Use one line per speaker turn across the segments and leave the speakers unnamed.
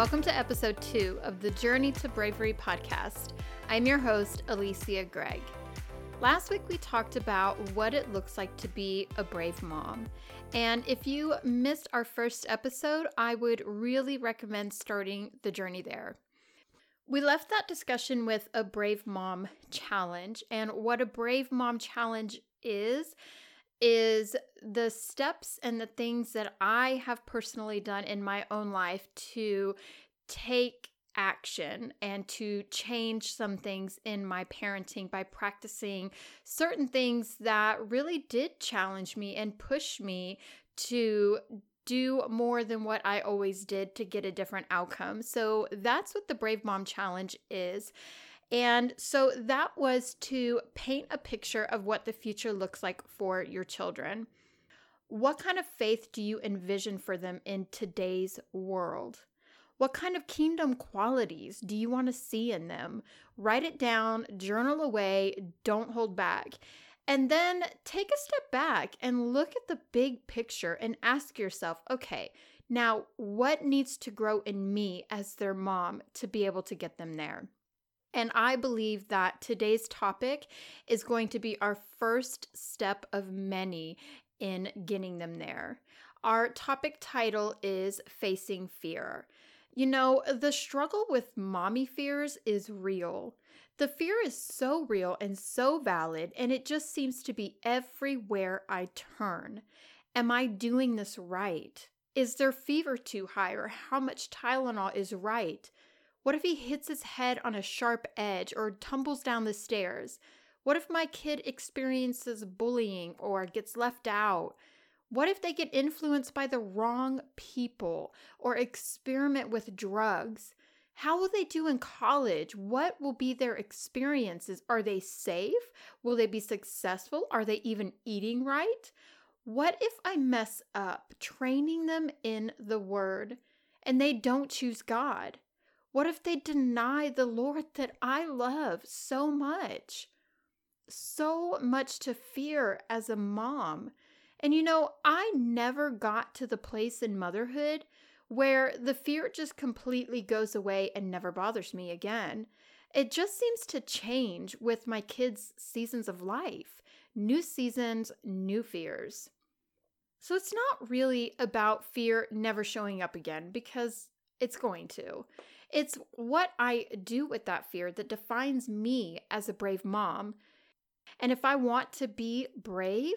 Welcome to episode two of the Journey to Bravery podcast. I'm your host, Alicia Gregg. Last week, we talked about what it looks like to be a brave mom. And if you missed our first episode, I would really recommend starting the journey there. We left that discussion with a Brave Mom challenge. And what a Brave Mom challenge is, is the steps and the things that I have personally done in my own life to take action and to change some things in my parenting by practicing certain things that really did challenge me and push me to do more than what I always did to get a different outcome. So that's what the Brave Mom Challenge is. And so that was to paint a picture of what the future looks like for your children. What kind of faith do you envision for them in today's world? What kind of kingdom qualities do you want to see in them? Write it down, journal away, don't hold back. And then take a step back and look at the big picture and ask yourself okay, now what needs to grow in me as their mom to be able to get them there? And I believe that today's topic is going to be our first step of many in getting them there. Our topic title is Facing Fear. You know, the struggle with mommy fears is real. The fear is so real and so valid, and it just seems to be everywhere I turn. Am I doing this right? Is their fever too high, or how much Tylenol is right? What if he hits his head on a sharp edge or tumbles down the stairs? What if my kid experiences bullying or gets left out? What if they get influenced by the wrong people or experiment with drugs? How will they do in college? What will be their experiences? Are they safe? Will they be successful? Are they even eating right? What if I mess up training them in the word and they don't choose God? What if they deny the Lord that I love so much? So much to fear as a mom. And you know, I never got to the place in motherhood where the fear just completely goes away and never bothers me again. It just seems to change with my kids' seasons of life. New seasons, new fears. So it's not really about fear never showing up again because it's going to. It's what I do with that fear that defines me as a brave mom. And if I want to be brave,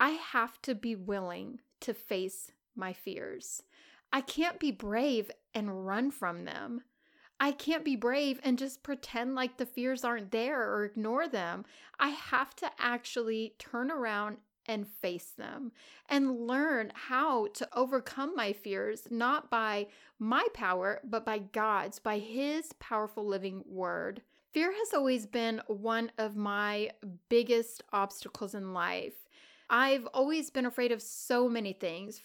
I have to be willing to face my fears. I can't be brave and run from them. I can't be brave and just pretend like the fears aren't there or ignore them. I have to actually turn around and face them and learn how to overcome my fears, not by my power, but by God's, by His powerful living word. Fear has always been one of my biggest obstacles in life. I've always been afraid of so many things.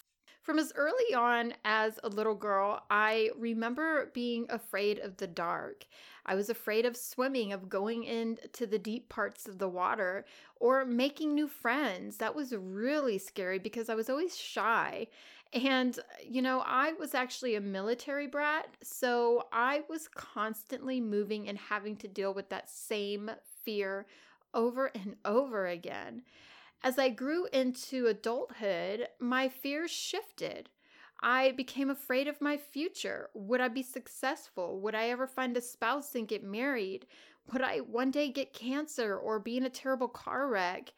From as early on as a little girl, I remember being afraid of the dark. I was afraid of swimming, of going into the deep parts of the water, or making new friends. That was really scary because I was always shy. And, you know, I was actually a military brat, so I was constantly moving and having to deal with that same fear over and over again. As I grew into adulthood, my fears shifted. I became afraid of my future. Would I be successful? Would I ever find a spouse and get married? Would I one day get cancer or be in a terrible car wreck?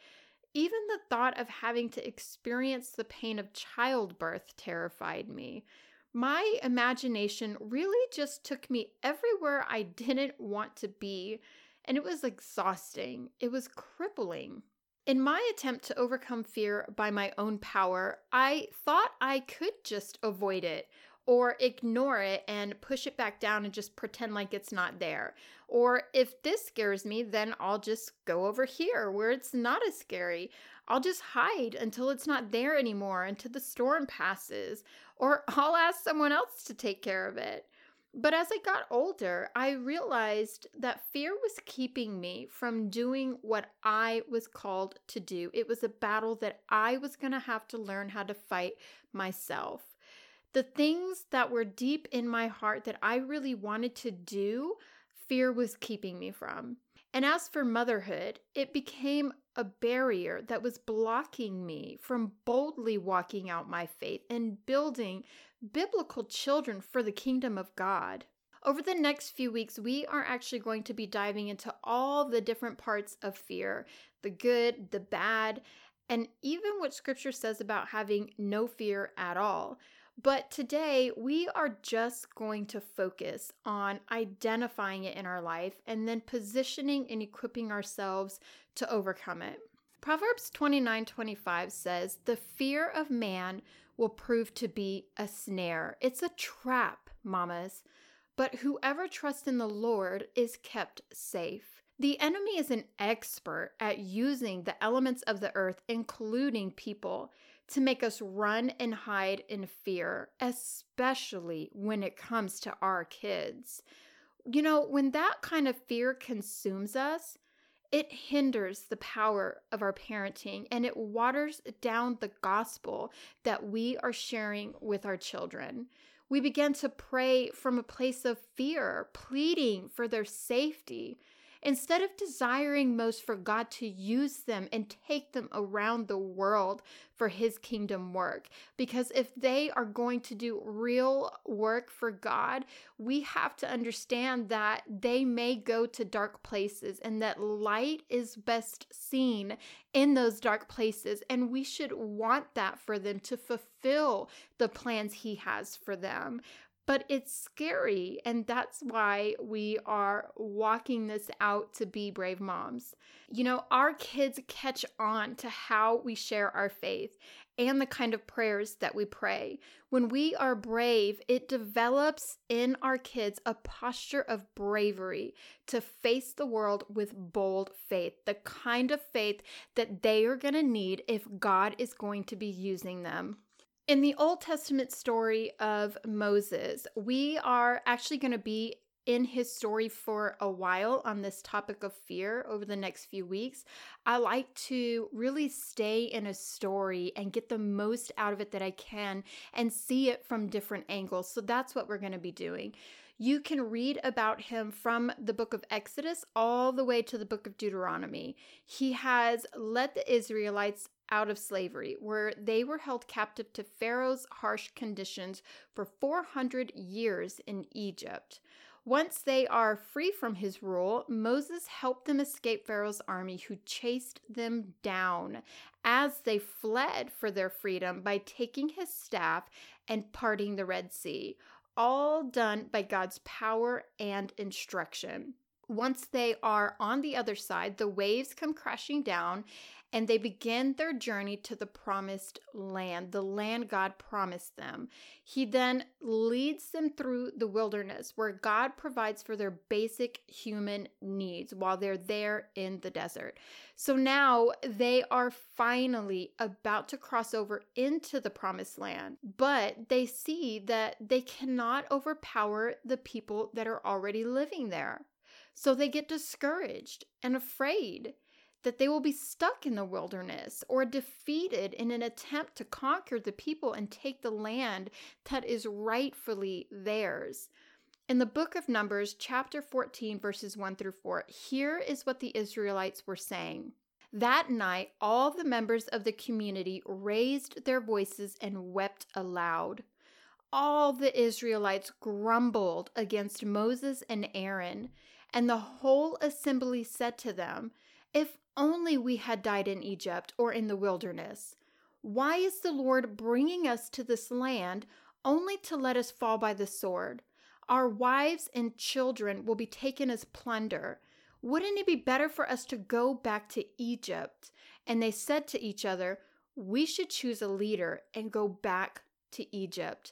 Even the thought of having to experience the pain of childbirth terrified me. My imagination really just took me everywhere I didn't want to be, and it was exhausting. It was crippling. In my attempt to overcome fear by my own power, I thought I could just avoid it or ignore it and push it back down and just pretend like it's not there. Or if this scares me, then I'll just go over here where it's not as scary. I'll just hide until it's not there anymore, until the storm passes, or I'll ask someone else to take care of it. But as I got older, I realized that fear was keeping me from doing what I was called to do. It was a battle that I was going to have to learn how to fight myself. The things that were deep in my heart that I really wanted to do, fear was keeping me from. And as for motherhood, it became a barrier that was blocking me from boldly walking out my faith and building biblical children for the kingdom of God. Over the next few weeks, we are actually going to be diving into all the different parts of fear the good, the bad, and even what scripture says about having no fear at all. But today, we are just going to focus on identifying it in our life and then positioning and equipping ourselves to overcome it. Proverbs 29 25 says, The fear of man will prove to be a snare. It's a trap, mamas. But whoever trusts in the Lord is kept safe. The enemy is an expert at using the elements of the earth, including people, to make us run and hide in fear, especially when it comes to our kids. You know, when that kind of fear consumes us, it hinders the power of our parenting and it waters down the gospel that we are sharing with our children. We begin to pray from a place of fear, pleading for their safety instead of desiring most for God to use them and take them around the world for his kingdom work. Because if they are going to do real work for God, we have to understand that they may go to dark places and that light is best seen in those dark places. And we should want that for them to fulfill the plans he has for them but it's scary. And that's why we are walking this out to be brave moms. You know, our kids catch on to how we share our faith and the kind of prayers that we pray. When we are brave, it develops in our kids a posture of bravery to face the world with bold faith, the kind of faith that they are going to need if God is going to be using them. In the Old Testament story of Moses, we are actually going to be in his story for a while on this topic of fear over the next few weeks. I like to really stay in a story and get the most out of it that I can and see it from different angles. So that's what we're going to be doing. You can read about him from the book of Exodus all the way to the book of Deuteronomy. He has led the Israelites out of slavery, where they were held captive to Pharaoh's harsh conditions for 400 years in Egypt. Once they are free from his rule, Moses helped them escape Pharaoh's army, who chased them down as they fled for their freedom by taking his staff and parting the Red Sea, all done by God's power and instruction. Once they are on the other side, the waves come crashing down and they begin their journey to the promised land, the land God promised them. He then leads them through the wilderness where God provides for their basic human needs while they're there in the desert. So now they are finally about to cross over into the promised land, but they see that they cannot overpower the people that are already living there. So they get discouraged and afraid that they will be stuck in the wilderness or defeated in an attempt to conquer the people and take the land that is rightfully theirs. In the book of Numbers, chapter 14, verses 1 through 4, here is what the Israelites were saying. That night, all the members of the community raised their voices and wept aloud. All the Israelites grumbled against Moses and Aaron, and the whole assembly said to them, If only we had died in Egypt or in the wilderness. Why is the Lord bringing us to this land only to let us fall by the sword? Our wives and children will be taken as plunder. Wouldn't it be better for us to go back to Egypt? And they said to each other, We should choose a leader and go back to Egypt.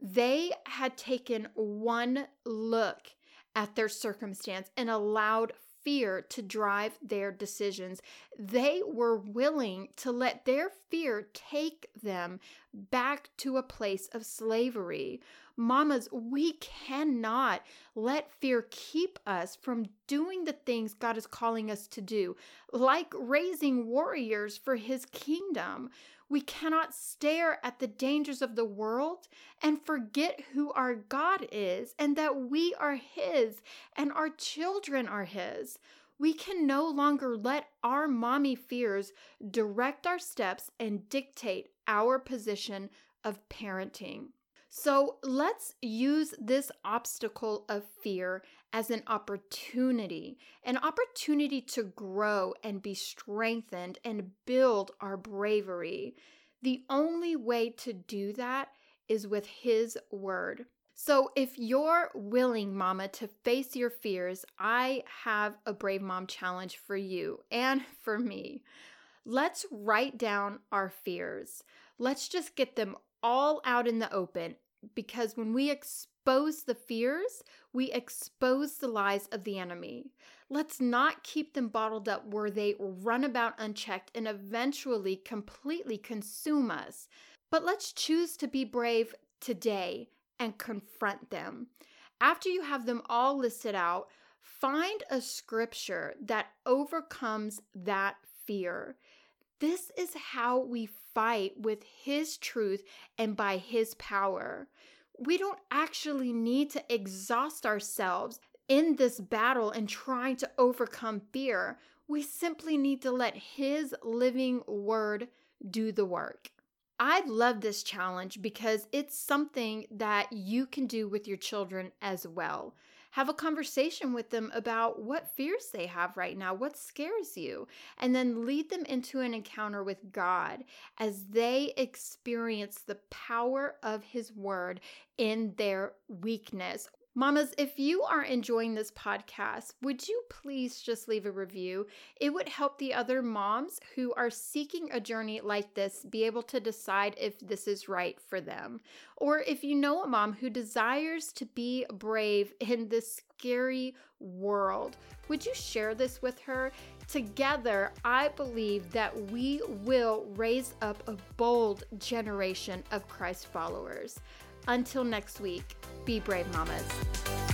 They had taken one look at their circumstance and allowed fear to drive their decisions. They were willing to let their fear take them back to a place of slavery. Mamas, we cannot let fear keep us from doing the things God is calling us to do, like raising warriors for his kingdom. We cannot stare at the dangers of the world and forget who our God is and that we are his and our children are his. We can no longer let our mommy fears direct our steps and dictate our position of parenting. So let's use this obstacle of fear as an opportunity, an opportunity to grow and be strengthened and build our bravery. The only way to do that is with His Word. So, if you're willing, Mama, to face your fears, I have a Brave Mom challenge for you and for me. Let's write down our fears. Let's just get them all out in the open because when we expose the fears, we expose the lies of the enemy. Let's not keep them bottled up where they run about unchecked and eventually completely consume us. But let's choose to be brave today and confront them. After you have them all listed out, find a scripture that overcomes that fear. This is how we fight with His truth and by His power. We don't actually need to exhaust ourselves in this battle and trying to overcome fear. We simply need to let His living word do the work. I love this challenge because it's something that you can do with your children as well have a conversation with them about what fears they have right now, what scares you, and then lead them into an encounter with God as they experience the power of His Word in their weakness Mamas, if you are enjoying this podcast, would you please just leave a review? It would help the other moms who are seeking a journey like this be able to decide if this is right for them. Or if you know a mom who desires to be brave in this scary world, would you share this with her? Together, I believe that we will raise up a bold generation of Christ followers. Until next week, be brave, mamas.